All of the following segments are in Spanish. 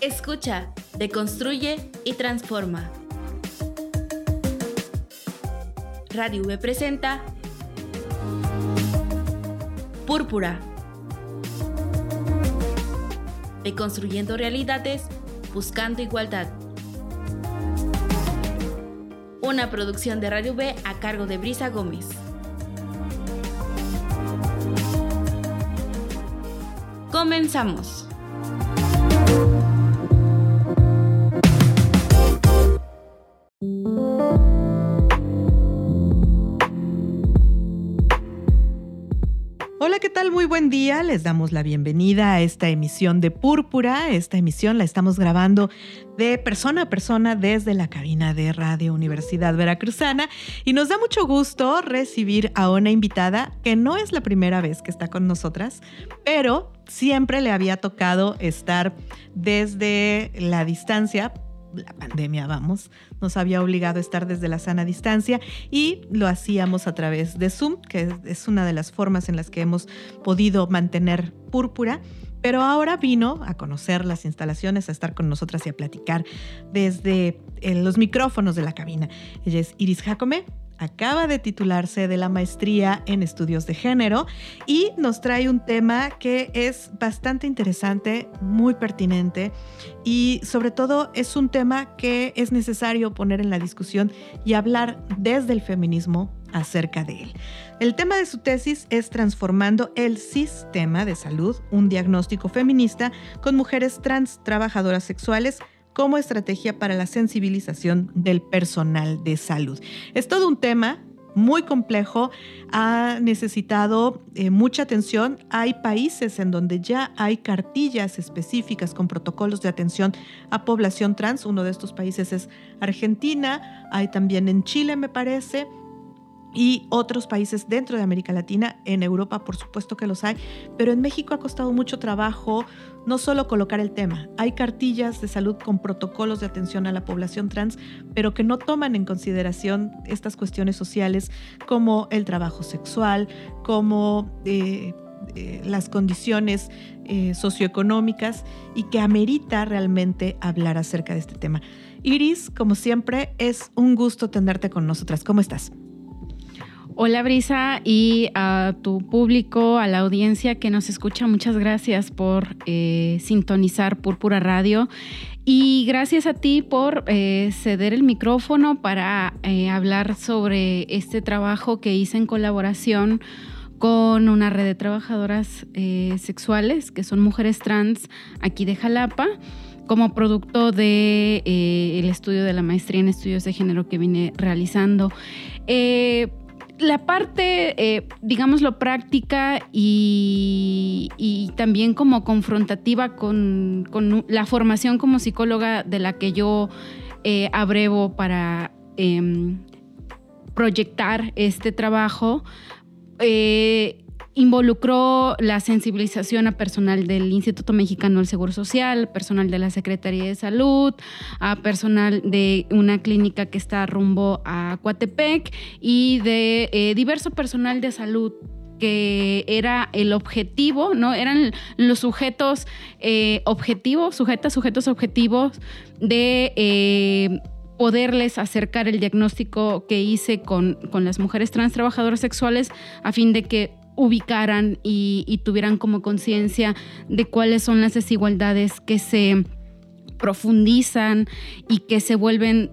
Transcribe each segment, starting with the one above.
Escucha, deconstruye y transforma. Radio V presenta Púrpura. Deconstruyendo realidades, buscando igualdad. Una producción de Radio V a cargo de Brisa Gómez. Comenzamos. ¿Qué tal? Muy buen día. Les damos la bienvenida a esta emisión de Púrpura. Esta emisión la estamos grabando de persona a persona desde la cabina de Radio Universidad Veracruzana y nos da mucho gusto recibir a una invitada que no es la primera vez que está con nosotras, pero siempre le había tocado estar desde la distancia la pandemia, vamos, nos había obligado a estar desde la sana distancia y lo hacíamos a través de Zoom, que es una de las formas en las que hemos podido mantener púrpura. Pero ahora vino a conocer las instalaciones, a estar con nosotras y a platicar desde eh, los micrófonos de la cabina. Ella es Iris Jacome, acaba de titularse de la maestría en estudios de género y nos trae un tema que es bastante interesante, muy pertinente y sobre todo es un tema que es necesario poner en la discusión y hablar desde el feminismo acerca de él. El tema de su tesis es Transformando el Sistema de Salud, un diagnóstico feminista con mujeres trans trabajadoras sexuales como estrategia para la sensibilización del personal de salud. Es todo un tema muy complejo, ha necesitado eh, mucha atención. Hay países en donde ya hay cartillas específicas con protocolos de atención a población trans. Uno de estos países es Argentina, hay también en Chile, me parece y otros países dentro de América Latina, en Europa por supuesto que los hay, pero en México ha costado mucho trabajo no solo colocar el tema, hay cartillas de salud con protocolos de atención a la población trans, pero que no toman en consideración estas cuestiones sociales como el trabajo sexual, como eh, eh, las condiciones eh, socioeconómicas y que amerita realmente hablar acerca de este tema. Iris, como siempre, es un gusto tenerte con nosotras. ¿Cómo estás? Hola Brisa y a tu público, a la audiencia que nos escucha, muchas gracias por eh, sintonizar Púrpura Radio. Y gracias a ti por eh, ceder el micrófono para eh, hablar sobre este trabajo que hice en colaboración con una red de trabajadoras sexuales que son mujeres trans aquí de Jalapa como producto de, el estudio de la maestría en estudios de género que vine realizando la parte, eh, digámoslo, práctica y, también como confrontativa con, la formación como psicóloga de la que yo eh, abrevo para em, proyectar este trabajo, eh, involucró la sensibilización a personal del Instituto Mexicano del Seguro Social, personal de la Secretaría de Salud, a personal de una clínica que está rumbo a Coatepec y de eh, diverso personal de salud que era el objetivo, ¿no? Eran los sujetos eh, objetivos, sujetas, sujetos objetivos de eh, poderles acercar el diagnóstico que hice con, con las mujeres trans trabajadoras sexuales a fin de que ubicaran y, tuvieran como conciencia de cuáles son las desigualdades que se profundizan y que se vuelven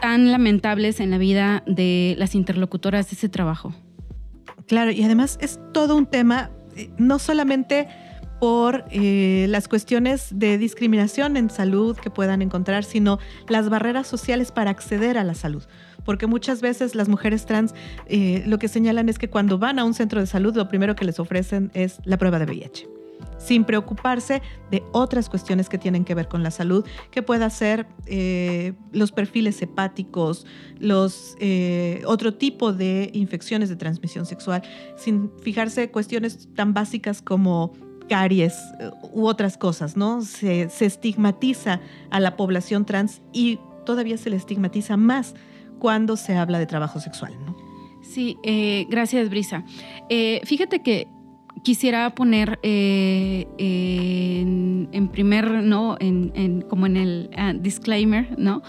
tan lamentables en la vida de las interlocutoras de ese trabajo. Claro, y además es todo un tema, eh, no solamente por eh, las cuestiones de discriminación en salud que puedan encontrar, sino las barreras sociales para acceder a la salud porque muchas veces las mujeres trans eh, lo que señalan es que cuando van a un centro de salud lo primero que les ofrecen es la prueba de VIH sin preocuparse de otras cuestiones que tienen que ver con la salud, que pueda ser eh, los perfiles hepáticos, los eh, otro tipo de infecciones de transmisión sexual, sin fijarse cuestiones tan básicas como caries u otras cosas, ¿no? Se, se estigmatiza a la población trans y todavía se le estigmatiza más cuando se habla de trabajo sexual, ¿no? Sí, eh, gracias, Brisa. Eh, fíjate que quisiera poner eh, en, primer, ¿no? En, como en el ah, disclaimer, ¿no?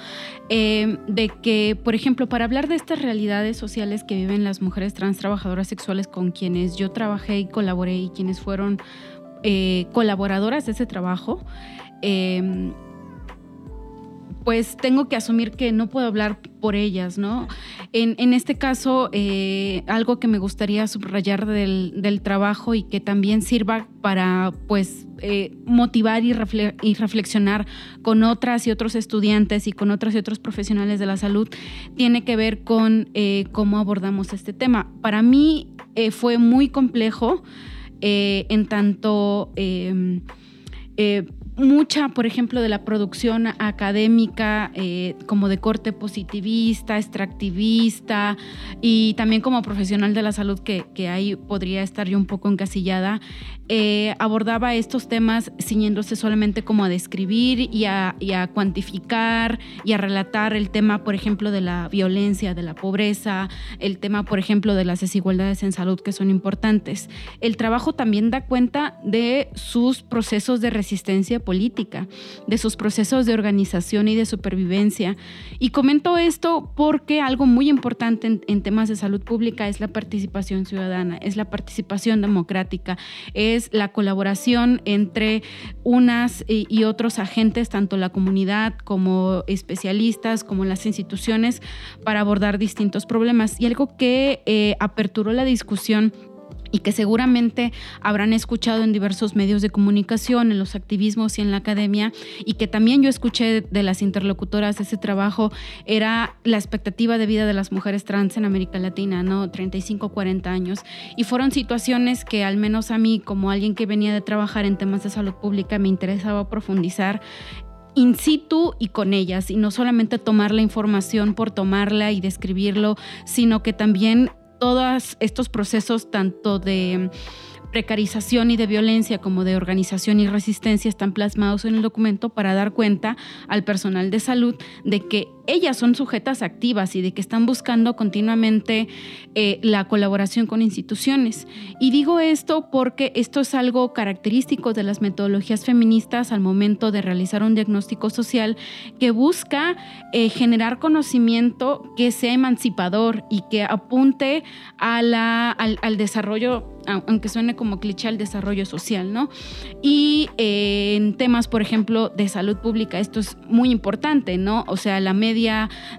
De que, por ejemplo, para hablar de estas realidades sociales que viven las mujeres trans trabajadoras sexuales con quienes yo trabajé y colaboré y quienes fueron colaboradoras de ese trabajo, pues tengo que asumir que no puedo hablar por ellas, ¿no? En, este caso, eh, algo que me gustaría subrayar del, trabajo y que también sirva para, pues, eh, motivar y, reflexionar con otras y otros estudiantes y con otras y otros profesionales de la salud, tiene que ver con eh, cómo abordamos este tema. Para mí fue muy complejo en tanto mucha, por ejemplo, de la producción académica eh, como de corte positivista, extractivista y también como profesional de la salud que, ahí podría estar yo un poco encasillada, eh, abordaba estos temas ciñéndose solamente como a describir y a, cuantificar y a relatar el tema, por ejemplo, de la violencia, de la pobreza, el tema, por ejemplo, de las desigualdades en salud que son importantes. El trabajo también da cuenta de sus procesos de resistencia política, de sus procesos de organización y de supervivencia. Y comento esto porque algo muy importante en, temas de salud pública es la participación ciudadana, es la participación democrática, es la colaboración entre unas y otros agentes, tanto la comunidad como especialistas, como las instituciones, para abordar distintos problemas. Y algo que eh, aperturó la discusión y que seguramente habrán escuchado en diversos medios de comunicación, en los activismos y en la academia, y que también yo escuché de las interlocutoras de ese trabajo, era la expectativa de vida de las mujeres trans en América Latina, ¿no? 35, 40 años. Y fueron situaciones que al menos a mí, como alguien que venía de trabajar en temas de salud pública, me interesaba profundizar in situ y con ellas, y no solamente tomar la información por tomarla y describirlo, sino que también todos estos procesos tanto de precarización y de violencia como de organización y resistencia están plasmados en el documento para dar cuenta al personal de salud de que ellas son sujetas activas y de que están buscando continuamente eh, la colaboración con instituciones. Y digo esto porque esto es algo característico de las metodologías feministas al momento de realizar un diagnóstico social que busca eh, generar conocimiento que sea emancipador y que apunte a la, al desarrollo aunque suene como cliché al desarrollo social, ¿no? Y eh, en temas, por ejemplo, de salud pública, esto es muy importante, ¿no? O sea, la media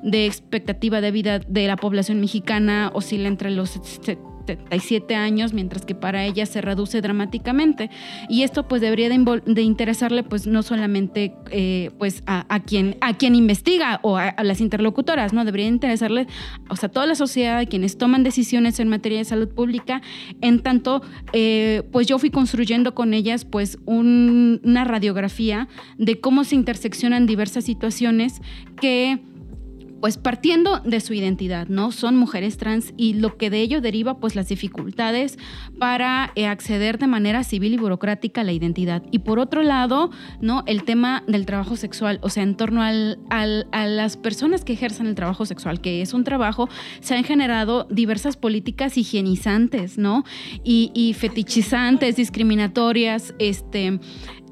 de expectativa de vida de la población mexicana oscila entre los 77 años, mientras que para ella se reduce dramáticamente. Y esto pues debería de, interesarle pues no solamente eh, pues a, quien, a quien investiga o a, las interlocutoras, ¿no? Debería interesarle o sea, toda la sociedad, a quienes toman decisiones en materia de salud pública, en tanto eh, pues yo fui construyendo con ellas pues una radiografía de cómo se interseccionan diversas situaciones que pues partiendo de su identidad, ¿no? Son mujeres trans y lo que de ello deriva pues las dificultades para eh, acceder de manera civil y burocrática a la identidad. Y por otro lado, ¿no? El tema del trabajo sexual, o sea, en torno al, a las personas que ejercen el trabajo sexual, que es un trabajo, se han generado diversas políticas higienizantes, ¿no? Y, y fetichizantes, discriminatorias, este,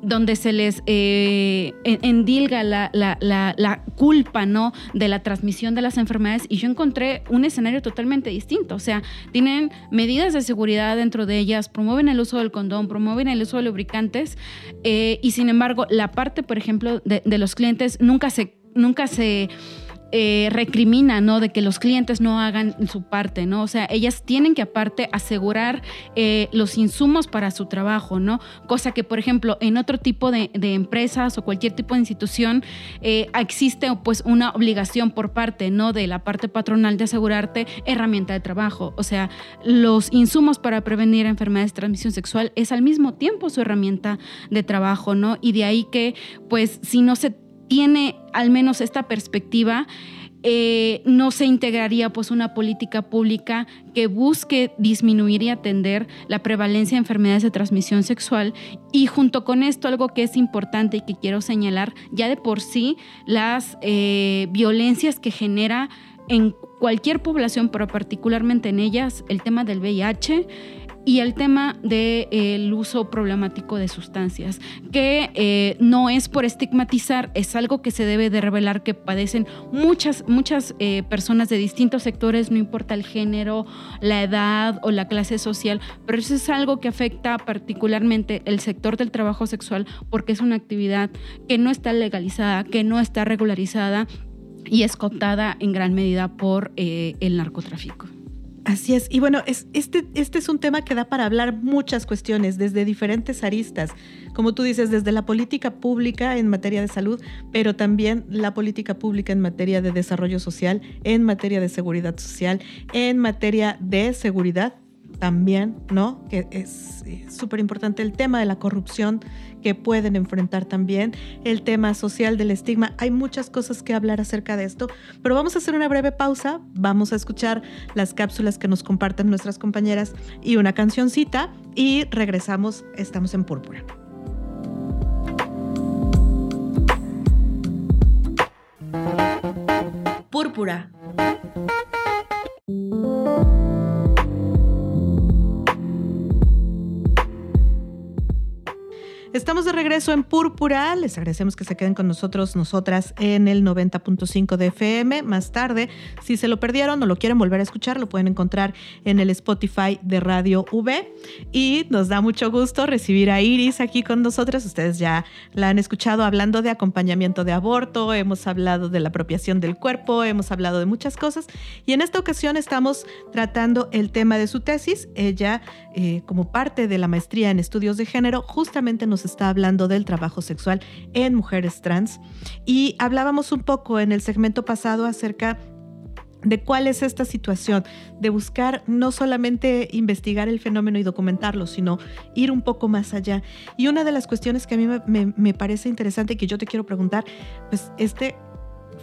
donde se les eh, endilga la, culpa ¿no? de la transmisión de las enfermedades y yo encontré un escenario totalmente distinto. O sea, tienen medidas de seguridad dentro de ellas, promueven el uso del condón, promueven el uso de lubricantes eh, y sin embargo la parte, por ejemplo, de, de los clientes nunca se... Nunca se eh, recrimina, ¿no? De que los clientes no hagan su parte, ¿no? O sea, ellas tienen que aparte asegurar eh, los insumos para su trabajo, ¿no? Cosa que, por ejemplo, en otro tipo de, empresas o cualquier tipo de institución eh, existe pues una obligación por parte, ¿no? De la parte patronal de asegurarte herramienta de trabajo. O sea, los insumos para prevenir enfermedades de transmisión sexual es al mismo tiempo su herramienta de trabajo, ¿no? Y de ahí que, pues, si no se tiene al menos esta perspectiva, eh, no se integraría pues una política pública que busque disminuir y atender la prevalencia de enfermedades de transmisión sexual. Y junto con esto algo que es importante y que quiero señalar ya de por sí las eh, violencias que genera en cualquier población pero particularmente en ellas el tema del VIH y el tema del de, uso problemático de sustancias, que eh, no es por estigmatizar, es algo que se debe de revelar que padecen muchas, muchas eh, personas de distintos sectores, no importa el género, la edad o la clase social, pero eso es algo que afecta particularmente el sector del trabajo sexual porque es una actividad que no está legalizada, que no está regularizada y es cooptada en gran medida por eh, el narcotráfico. Así es. Y bueno, es, este, este es un tema que da para hablar muchas cuestiones desde diferentes aristas. Como tú dices, desde la política pública en materia de salud, pero también la política pública en materia de desarrollo social, en materia de seguridad social, en materia de seguridad también, ¿no? Que es súper importante el tema de la corrupción que pueden enfrentar también, el tema social del estigma. Hay muchas cosas que hablar acerca de esto, pero vamos a hacer una breve pausa, vamos a escuchar las cápsulas que nos comparten nuestras compañeras y una cancioncita y regresamos, estamos en Púrpura. Púrpura Estamos de regreso en Púrpura. Les agradecemos que se queden con nosotros, nosotras, en el 90.5 de FM. Más tarde, si se lo perdieron o lo quieren volver a escuchar, lo pueden encontrar en el Spotify de Radio V. Y nos da mucho gusto recibir a Iris aquí con nosotras. Ustedes ya la han escuchado hablando de acompañamiento de aborto, hemos hablado de la apropiación del cuerpo, hemos hablado de muchas cosas. Y en esta ocasión estamos tratando el tema de su tesis. Ella, eh, como parte de la maestría en estudios de género, justamente nos está hablando del trabajo sexual en mujeres trans y hablábamos un poco en el segmento pasado acerca de cuál es esta situación, de buscar no solamente investigar el fenómeno y documentarlo, sino ir un poco más allá. Y una de las cuestiones que a mí me, parece interesante y que yo te quiero preguntar, pues este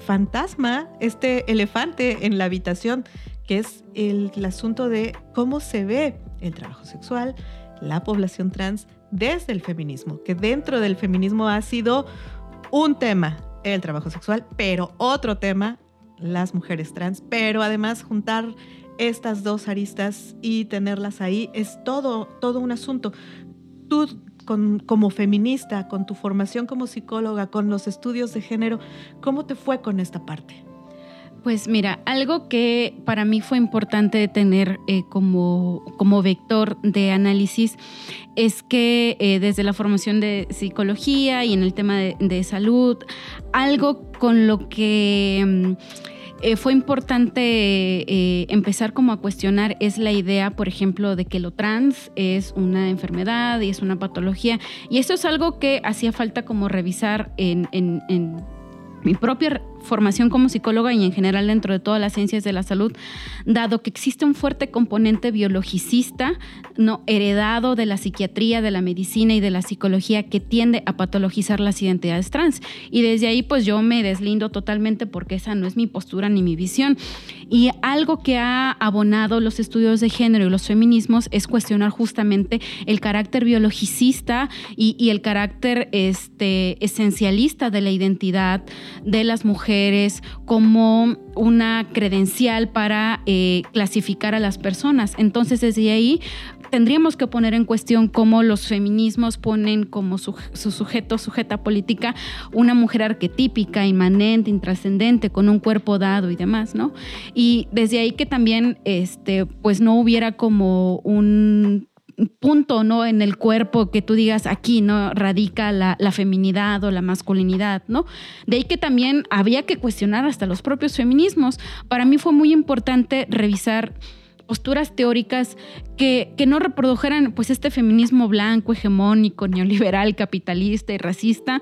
fantasma, este elefante en la habitación, que es el asunto de cómo se ve el trabajo sexual, la población trans desde el feminismo, que dentro del feminismo ha sido un tema el trabajo sexual, pero otro tema las mujeres trans, pero además juntar estas dos aristas y tenerlas ahí es todo, todo un asunto. Tú como feminista, con tu formación como psicóloga, con los estudios de género, ¿cómo te fue con esta parte? Pues mira, algo que para mí fue importante tener eh, como, como vector de análisis es que eh, desde la formación de psicología y en el tema de, salud, algo con lo que... Mm, eh, fue importante empezar como a cuestionar es la idea, por ejemplo, de que lo trans es una enfermedad y es una patología. Y eso es algo que hacía falta como revisar en, en, mi propia formación como psicóloga y en general dentro de todas las ciencias de la salud, dado que existe un fuerte componente biologicista, no heredado de la psiquiatría, de la medicina y de la psicología que tiende a patologizar las identidades trans. Y desde ahí pues yo me deslindo totalmente porque esa no es mi postura ni mi visión. Y algo que ha abonado los estudios de género y los feminismos es cuestionar justamente el carácter biologicista y, el carácter este, esencialista de la identidad de las mujeres como una credencial para eh, clasificar a las personas. Entonces, desde ahí tendríamos que poner en cuestión cómo los feminismos ponen como su, sujeto, sujeta política, una mujer arquetípica, inmanente, intrascendente, con un cuerpo dado y demás, ¿no? Y desde ahí que también, este, pues no hubiera como un punto no en el cuerpo que tú digas aquí no radica la, feminidad o la masculinidad no de ahí que también había que cuestionar hasta los propios feminismos. Para mí fue muy importante revisar posturas teóricas que, que, no reprodujeran pues este feminismo blanco, hegemónico, neoliberal, capitalista y racista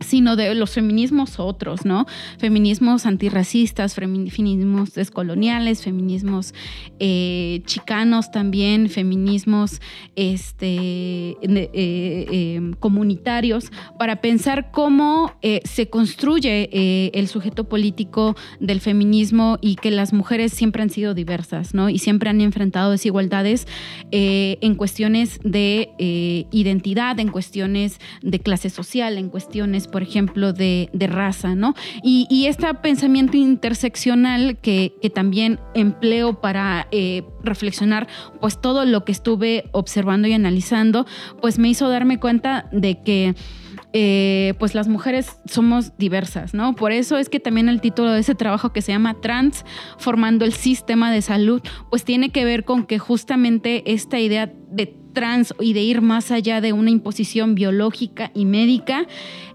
sino de los feminismos otros, ¿no? Feminismos antirracistas, feminismos descoloniales, feminismos eh, chicanos también, feminismos este, eh, em, comunitarios, para pensar cómo eh, se construye el sujeto político del feminismo y que las mujeres siempre han sido diversas, ¿no? Y siempre han enfrentado desigualdades en cuestiones de identidad, en cuestiones de clase social, en cuestiones por ejemplo, de, raza, ¿no? Y, este pensamiento interseccional que, también empleo para eh, reflexionar, pues todo lo que estuve observando y analizando, pues me hizo darme cuenta de que eh, pues las mujeres somos diversas, ¿no? Por eso es que también el título de ese trabajo que se llama Transformando el Sistema de Salud, pues tiene que ver con que justamente esta idea de trans y de ir más allá de una imposición biológica y médica,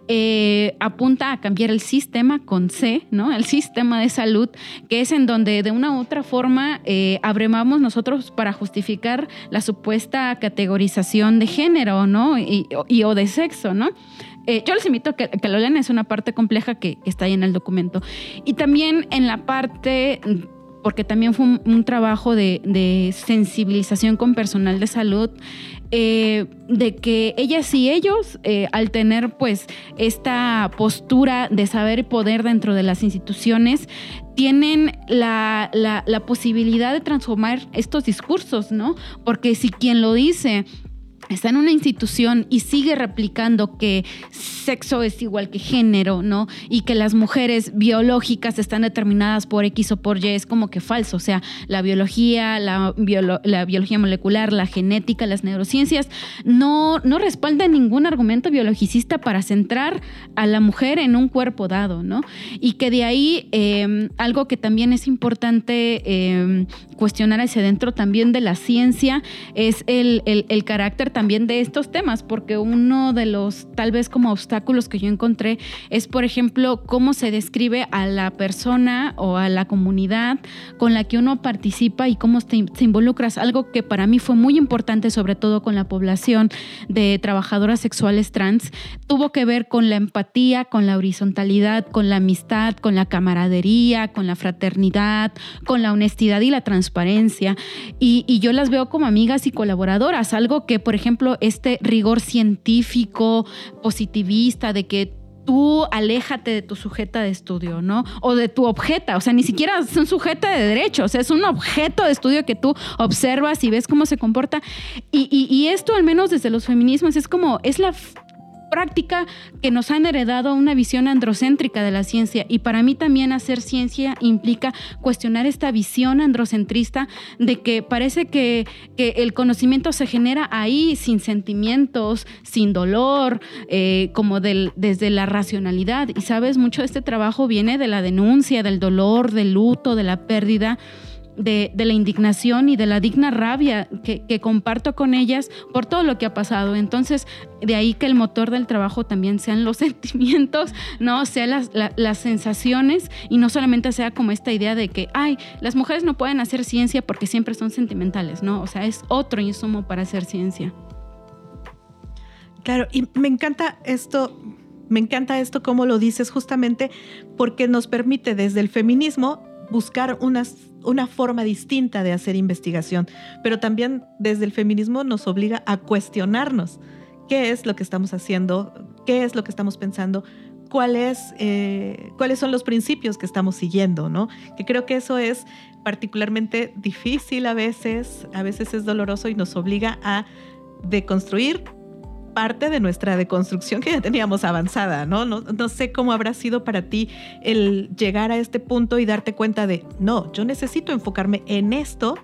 eh, apunta a cambiar el sistema con C, ¿no? El sistema de salud, que es en donde de una u otra forma eh, abremamos nosotros para justificar la supuesta categorización de género, ¿no? Y, o de sexo, ¿no? Eh, yo les invito a que, lo lean, es una parte compleja que, está ahí en el documento. Y también en la parte porque también fue un, trabajo de, sensibilización con personal de salud, eh, de que ellas y ellos, eh, al tener pues esta postura de saber y poder dentro de las instituciones, tienen la, la posibilidad de transformar estos discursos, ¿no? Porque si quien lo dice está en una institución y sigue replicando que sexo es igual que género, ¿no? Y que las mujeres biológicas están determinadas por X o por Y, es como que falso. O sea, la biología, la, biología molecular, la genética, las neurociencias, no, no respaldan ningún argumento biologicista para centrar a la mujer en un cuerpo dado, ¿no? Y que de ahí em, algo que también es importante em, cuestionar hacia dentro también de la ciencia es el, el carácter también de estos temas, porque uno de los tal vez como obstáculos que yo encontré es, por ejemplo, cómo se describe a la persona o a la comunidad con la que uno participa y cómo te, involucras. Algo que para mí fue muy importante, sobre todo con la población de trabajadoras sexuales trans, tuvo que ver con la empatía, con la horizontalidad, con la amistad, con la camaradería, con la fraternidad, con la honestidad y la transparencia. Y, y yo las veo como amigas y colaboradoras, algo que, por ejemplo, ejemplo, este rigor científico, positivista, de que tú aléjate de tu sujeta de estudio, ¿no? O de tu objeta, o sea, ni siquiera es un sujeta de derecho, o sea, es un objeto de estudio que tú observas y ves cómo se comporta. Y, y esto, al menos desde los feminismos, es como, es la práctica que nos han heredado una visión androcéntrica de la ciencia. Y para mí también hacer ciencia implica cuestionar esta visión androcentrista de que parece que, el conocimiento se genera ahí sin sentimientos, sin dolor, eh, como del, desde la racionalidad. Y sabes, mucho de este trabajo viene de la denuncia, del dolor, del luto, de la pérdida de, la indignación y de la digna rabia que, comparto con ellas por todo lo que ha pasado. Entonces, de ahí que el motor del trabajo también sean los sentimientos, no sean las, las sensaciones y no solamente sea como esta idea de que, ay, las mujeres no pueden hacer ciencia porque siempre son sentimentales, ¿no? O sea, es otro insumo para hacer ciencia. Claro, y me encanta esto, me encanta esto como lo dices justamente porque nos permite desde el feminismo buscar una forma distinta de hacer investigación, pero también desde el feminismo nos obliga a cuestionarnos qué es lo que estamos haciendo, qué es lo que estamos pensando, eh, cuáles son los principios que estamos siguiendo, ¿no? Que creo que eso es particularmente difícil a veces, a veces es doloroso y nos obliga a deconstruir parte de nuestra deconstrucción que ya teníamos avanzada, ¿no? ¿no? No sé cómo habrá sido para ti el llegar a este punto y darte cuenta de, no, yo necesito enfocarme en esto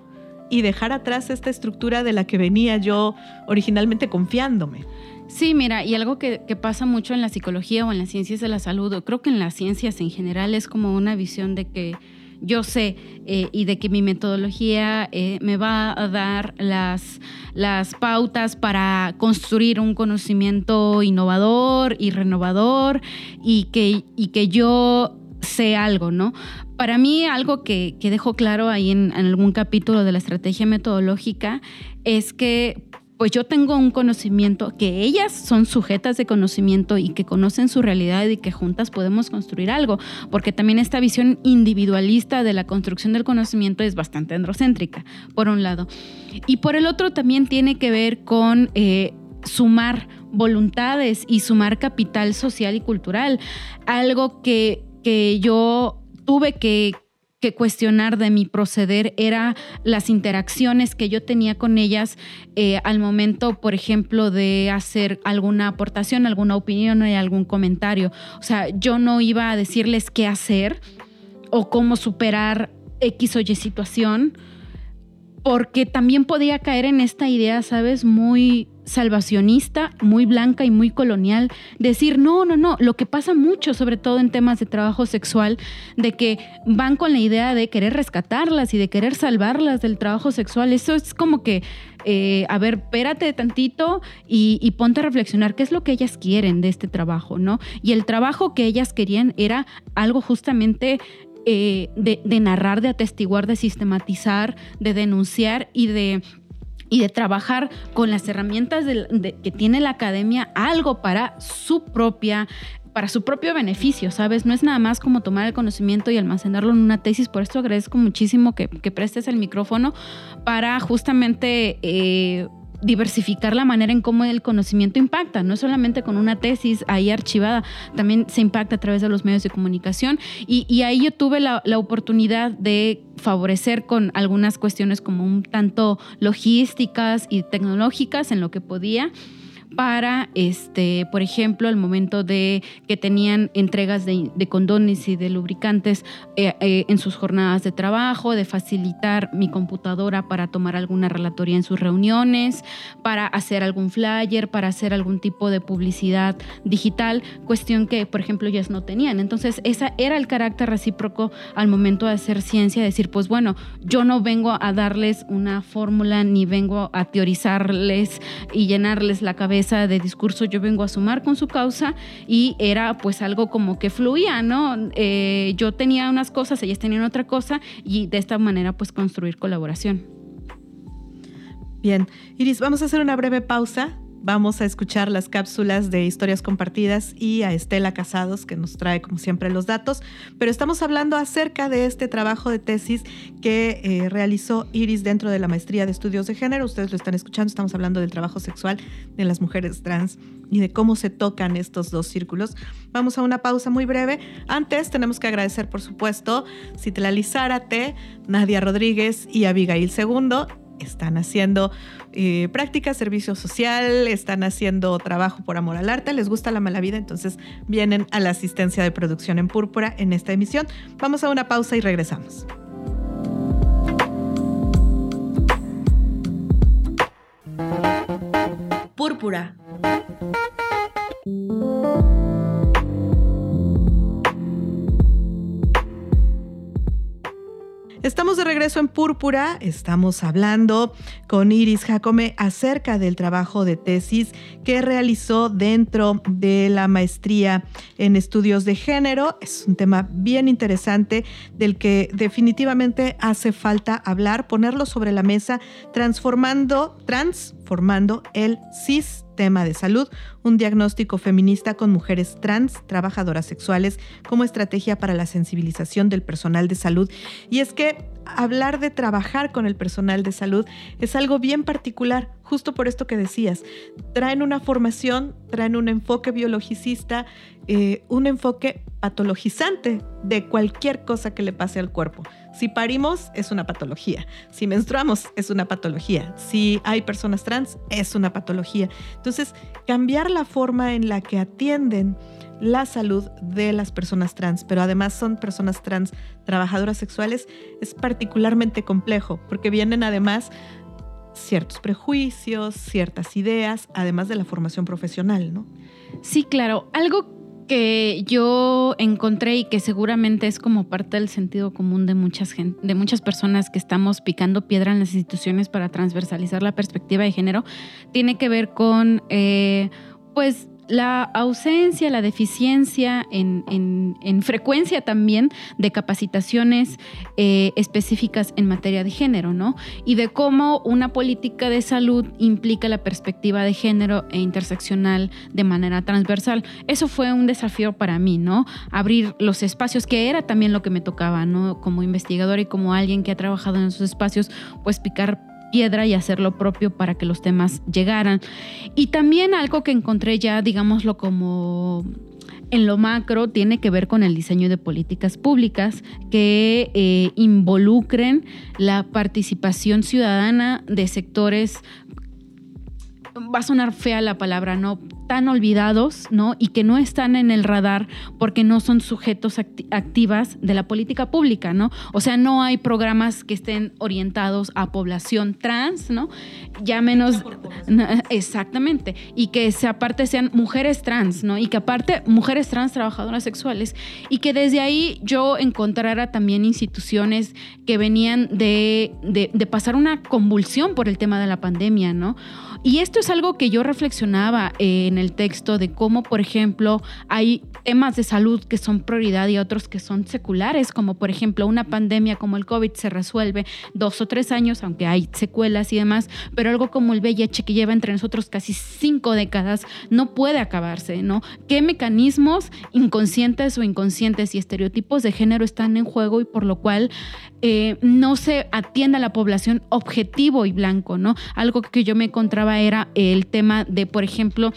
y dejar atrás esta estructura de la que venía yo originalmente confiándome. Sí, mira, y algo que, que, pasa mucho en la psicología o en las ciencias de la salud, o creo que en las ciencias en general es como una visión de que yo sé eh, y de que mi metodología eh, me va a dar las, las pautas para construir un conocimiento innovador y renovador y que, y que yo sé algo, ¿no? Para mí algo que, que dejo claro ahí en, en algún capítulo de la estrategia metodológica es que pues yo tengo un conocimiento, que ellas son sujetas de conocimiento y que conocen su realidad y que juntas podemos construir algo, porque también esta visión individualista de la construcción del conocimiento es bastante androcéntrica, por un lado. Y por el otro también tiene que ver con... Eh, sumar voluntades y sumar capital social y cultural, algo que, que yo tuve que que cuestionar de mi proceder era las interacciones que yo tenía con ellas eh, al momento, por ejemplo, de hacer alguna aportación, alguna opinión o algún comentario. O sea, yo no iba a decirles qué hacer o cómo superar X o Y situación, porque también podía caer en esta idea, ¿sabes? Muy salvacionista, muy blanca y muy colonial, decir, no, no, no, lo que pasa mucho, sobre todo en temas de trabajo sexual, de que van con la idea de querer rescatarlas y de querer salvarlas del trabajo sexual, eso es como que, eh, a ver, espérate tantito y, ponte a reflexionar qué es lo que ellas quieren de este trabajo, ¿no? Y el trabajo que ellas querían era algo justamente eh, de, narrar, de atestiguar, de sistematizar, de denunciar y de y de trabajar con las herramientas que tiene la academia algo para su propia para su propio beneficio, ¿sabes? No es nada más como tomar el conocimiento y almacenarlo en una tesis. Por esto agradezco muchísimo que, prestes el micrófono para justamente eh, diversificar la manera en cómo el conocimiento impacta, no solamente con una tesis ahí archivada, también se impacta a través de los medios de comunicación. Y, ahí yo tuve la, la oportunidad de favorecer con algunas cuestiones como un tanto logísticas y tecnológicas en lo que podía para, este, por ejemplo, el momento de que tenían entregas de, condones y de lubricantes eh, eh, en sus jornadas de trabajo, de facilitar mi computadora para tomar alguna relatoría en sus reuniones, para hacer algún flyer, para hacer algún tipo de publicidad digital, cuestión que, por ejemplo, ellas no tenían. Entonces, ese era el carácter recíproco al momento de hacer ciencia, decir, pues bueno, yo no vengo a darles una fórmula ni vengo a teorizarles y llenarles la cabeza de discurso yo vengo a sumar con su causa y era pues algo como que fluía, ¿no? Eh, yo tenía unas cosas, ellas tenían otra cosa y de esta manera pues construir colaboración. Bien, Iris, vamos a hacer una breve pausa Vamos a escuchar las cápsulas de historias compartidas y a Estela Casados, que nos trae como siempre los datos, pero estamos hablando acerca de este trabajo de tesis que eh, realizó Iris dentro de la maestría de estudios de género. Ustedes lo están escuchando, estamos hablando del trabajo sexual de las mujeres trans y de cómo se tocan estos dos círculos. Vamos a una pausa muy breve. Antes tenemos que agradecer, por supuesto, Citlali Zárate, Nadia Rodríguez y Abigail Segundo están haciendo eh, prácticas, servicio social, están haciendo trabajo por amor al arte, les gusta la mala vida, entonces vienen a la asistencia de producción en Púrpura en esta emisión. Vamos a una pausa y regresamos. Púrpura. Estamos de regreso en Púrpura, estamos hablando con Iris Jacome acerca del trabajo de tesis que realizó dentro de la maestría en estudios de género. Es un tema bien interesante del que definitivamente hace falta hablar, ponerlo sobre la mesa, transformando, transformando el sistema de salud, un diagnóstico feminista con mujeres trans, trabajadoras sexuales, como estrategia para la sensibilización del personal de salud. Y es que hablar de trabajar con el personal de salud es algo bien particular, justo por esto que decías. Traen una formación, traen un enfoque biologicista, eh, un enfoque patologizante de cualquier cosa que le pase al cuerpo. Si parimos, es una patología. Si menstruamos, es una patología. Si hay personas trans, es una patología. Entonces, cambiar la forma en la que atienden la salud de las personas trans, pero además son personas trans trabajadoras sexuales, es particularmente complejo, porque vienen además ciertos prejuicios, ciertas ideas, además de la formación profesional, ¿no? Sí, claro. Algo que yo encontré y que seguramente es como parte del sentido común de muchas, de muchas personas que estamos picando piedra en las instituciones para transversalizar la perspectiva de género, tiene que ver con, eh, pues, la ausencia, la deficiencia en, frecuencia también de capacitaciones eh, específicas en materia de género, ¿no? Y de cómo una política de salud implica la perspectiva de género e interseccional de manera transversal. Eso fue un desafío para mí, ¿no? Abrir los espacios, que era también lo que me tocaba, ¿no? Como investigador y como alguien que ha trabajado en esos espacios, pues picar piedra y hacer lo propio para que los temas llegaran. Y también algo que encontré ya, digámoslo como en lo macro tiene que ver con el diseño de políticas públicas que eh, involucren la participación ciudadana de sectores va a sonar fea la palabra, ¿no? Tan olvidados, ¿no? Y que no están en el radar porque no son sujetos activas de la política pública, ¿no? O sea, no hay programas que estén orientados a población trans, ¿no? Ya menos... exactamente. Y que se, aparte sean mujeres trans, ¿no? Y que aparte mujeres trans trabajadoras sexuales. Y que desde ahí yo encontrara también instituciones que venían de, de, de pasar una convulsión por el tema de la pandemia, ¿no? Y esto es algo que yo reflexionaba en el texto de cómo, por ejemplo, hay temas de salud que son prioridad y otros que son seculares, como por ejemplo una pandemia como el COVID se resuelve dos o tres años, aunque hay secuelas y demás, pero algo como el VIH que lleva entre nosotros casi cinco décadas no puede acabarse, ¿no? ¿Qué mecanismos inconscientes o inconscientes y estereotipos de género están en juego y por lo cual eh, no se atiende a la población objetivo y blanco, ¿no? Algo que yo me encontraba era el tema de, por ejemplo,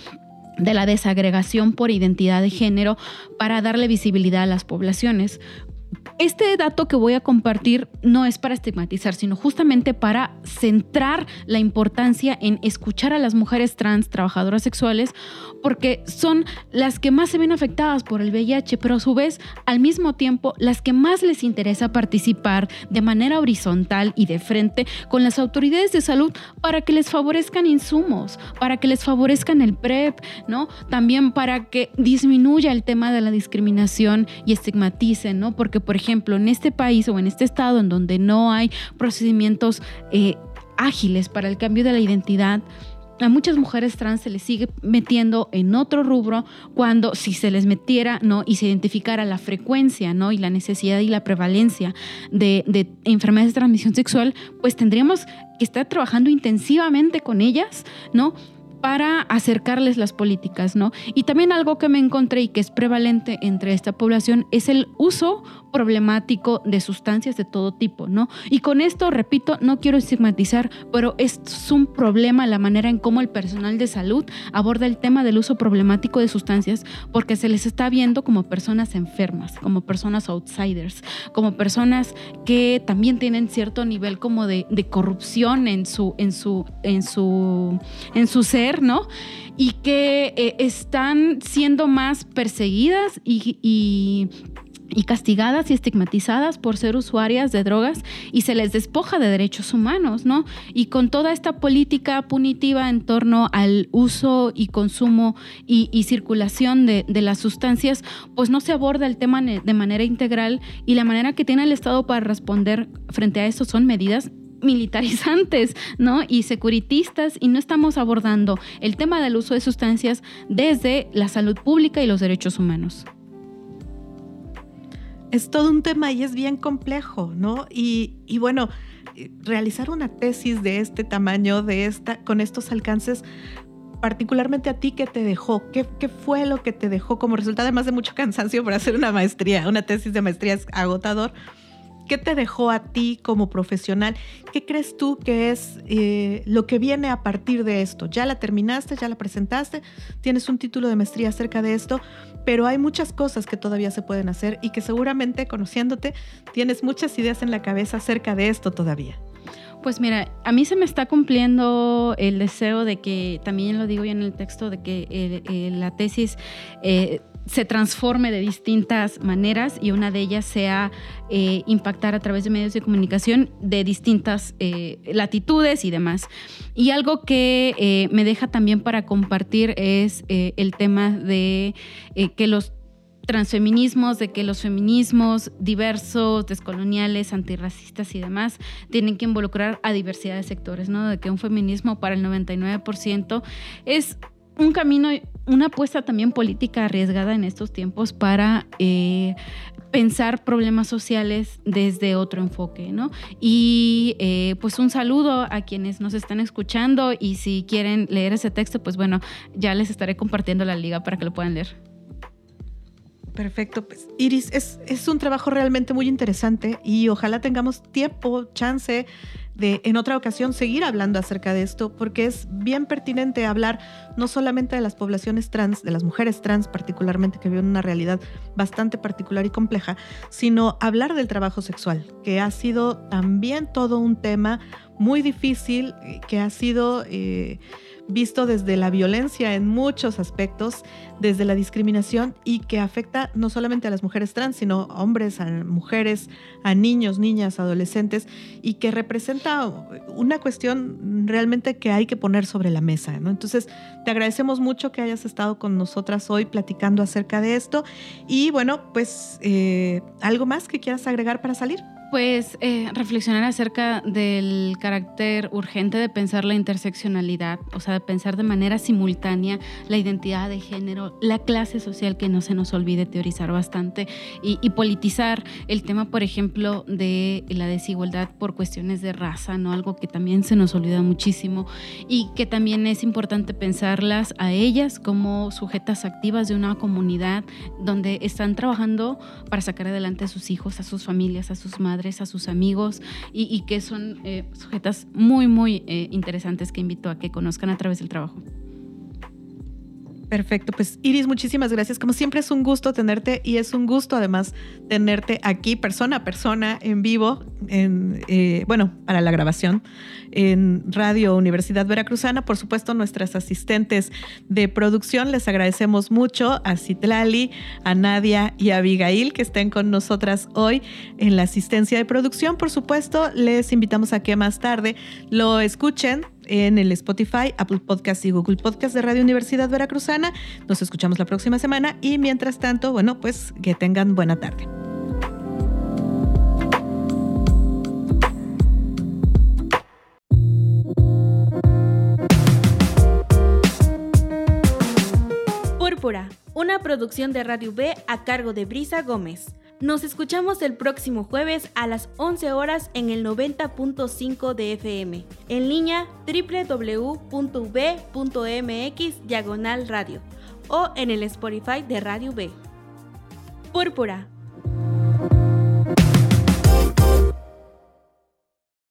de la desagregación por identidad de género para darle visibilidad a las poblaciones. Este dato que voy a compartir no es para estigmatizar, sino justamente para centrar la importancia en escuchar a las mujeres trans trabajadoras sexuales, porque son las que más se ven afectadas por el VIH, pero a su vez, al mismo tiempo, las que más les interesa participar de manera horizontal y de frente con las autoridades de salud para que les favorezcan insumos, para que les favorezcan el PrEP, ¿no? También para que disminuya el tema de la discriminación y estigmaticen, ¿no? Porque por ejemplo, en este país o en este estado en donde no hay procedimientos eh, ágiles para el cambio de la identidad, a muchas mujeres trans se les sigue metiendo en otro rubro cuando si se les metiera no y se identificara la frecuencia no y la necesidad y la prevalencia de, de enfermedades de transmisión sexual pues tendríamos que estar trabajando intensivamente con ellas no para acercarles las políticas, ¿no? Y también algo que me encontré y que es prevalente entre esta población es el uso problemático de sustancias de todo tipo, ¿no? Y con esto, repito, no quiero estigmatizar, pero es un problema la manera en cómo el personal de salud aborda el tema del uso problemático de sustancias, porque se les está viendo como personas enfermas, como personas outsiders, como personas que también tienen cierto nivel como de, corrupción en su, en su, en su, en su ser, ¿no? Y que eh, están siendo más perseguidas y y castigadas y estigmatizadas por ser usuarias de drogas y se les despoja de derechos humanos, ¿no? Y con toda esta política punitiva en torno al uso y consumo y, circulación de, las sustancias, pues no se aborda el tema de manera integral y la manera que tiene el Estado para responder frente a esto son medidas militarizantes, ¿no? Y securitistas y no estamos abordando el tema del uso de sustancias desde la salud pública y los derechos humanos es todo un tema y es bien complejo, ¿no? Y, bueno, realizar una tesis de este tamaño, de esta, con estos alcances, particularmente a ti, ¿qué te dejó? ¿Qué, ¿Qué, fue lo que te dejó como resultado, además de mucho cansancio para hacer una maestría? Una tesis de maestría es agotador. ¿Qué te dejó a ti como profesional? ¿Qué crees tú que es eh, lo que viene a partir de esto? Ya la terminaste, ya la presentaste, tienes un título de maestría acerca de esto, pero hay muchas cosas que todavía se pueden hacer y que seguramente conociéndote tienes muchas ideas en la cabeza acerca de esto todavía. Pues mira, a mí se me está cumpliendo el deseo de que, también lo digo ya en el texto, de que eh, eh, la tesis se transforme de distintas maneras y una de ellas sea eh, impactar a través de medios de comunicación de distintas eh, latitudes y demás. Y algo que eh, me deja también para compartir es el tema de que los transfeminismos, de que los feminismos diversos, descoloniales, antirracistas y demás tienen que involucrar a diversidad de sectores, ¿no? De que un feminismo para el 99% es un camino, una apuesta también política arriesgada en estos tiempos para eh, pensar problemas sociales desde otro enfoque, ¿no? Y eh, pues un saludo a quienes nos están escuchando y si quieren leer ese texto, pues bueno, ya les estaré compartiendo la liga para que lo puedan leer. Perfecto, pues Iris, es, es un trabajo realmente muy interesante y ojalá tengamos tiempo, chance de en otra ocasión seguir hablando acerca de esto, porque es bien pertinente hablar no solamente de las poblaciones trans, de las mujeres trans particularmente, que viven una realidad bastante particular y compleja, sino hablar del trabajo sexual, que ha sido también todo un tema muy difícil, que ha sido... Eh, visto desde la violencia en muchos aspectos, desde la discriminación y que afecta no solamente a las mujeres trans, sino a hombres, a mujeres, a niños, niñas, adolescentes y que representa una cuestión realmente que hay que poner sobre la mesa. ¿no? Entonces, te agradecemos mucho que hayas estado con nosotras hoy platicando acerca de esto y bueno, pues eh, algo más que quieras agregar para salir. Pues reflexionar acerca del carácter urgente de pensar la interseccionalidad, o sea, de pensar de manera simultánea la identidad de género, la clase social, que no se nos olvide teorizar bastante y, politizar el tema, por ejemplo, de la desigualdad por cuestiones de raza, ¿no? Algo que también se nos olvida muchísimo y que también es importante pensarlas a ellas como sujetas activas de una comunidad donde están trabajando para sacar adelante a sus hijos, a sus familias, a sus madres a sus amigos y, que son eh, sujetas muy, muy eh, interesantes que invito a que conozcan a través del trabajo. Perfecto, pues Iris, muchísimas gracias. Como siempre es un gusto tenerte y es un gusto además tenerte aquí persona a persona en vivo, en, eh, bueno, para la grabación en Radio Universidad Veracruzana. Por supuesto, nuestras asistentes de producción, les agradecemos mucho a Citlali, a Nadia y a Abigail que estén con nosotras hoy en la asistencia de producción. Por supuesto, les invitamos a que más tarde lo escuchen en el Spotify, Apple Podcast y Google Podcast de Radio Universidad Veracruzana. Nos escuchamos la próxima semana y mientras tanto, bueno, pues que tengan buena tarde. Púrpura, una producción de Radio B a cargo de Brisa Gómez. Nos escuchamos el próximo jueves a las 11 horas en el 90.5 de FM, en línea www.v.mx diagonal radio o en el Spotify de Radio B. Púrpura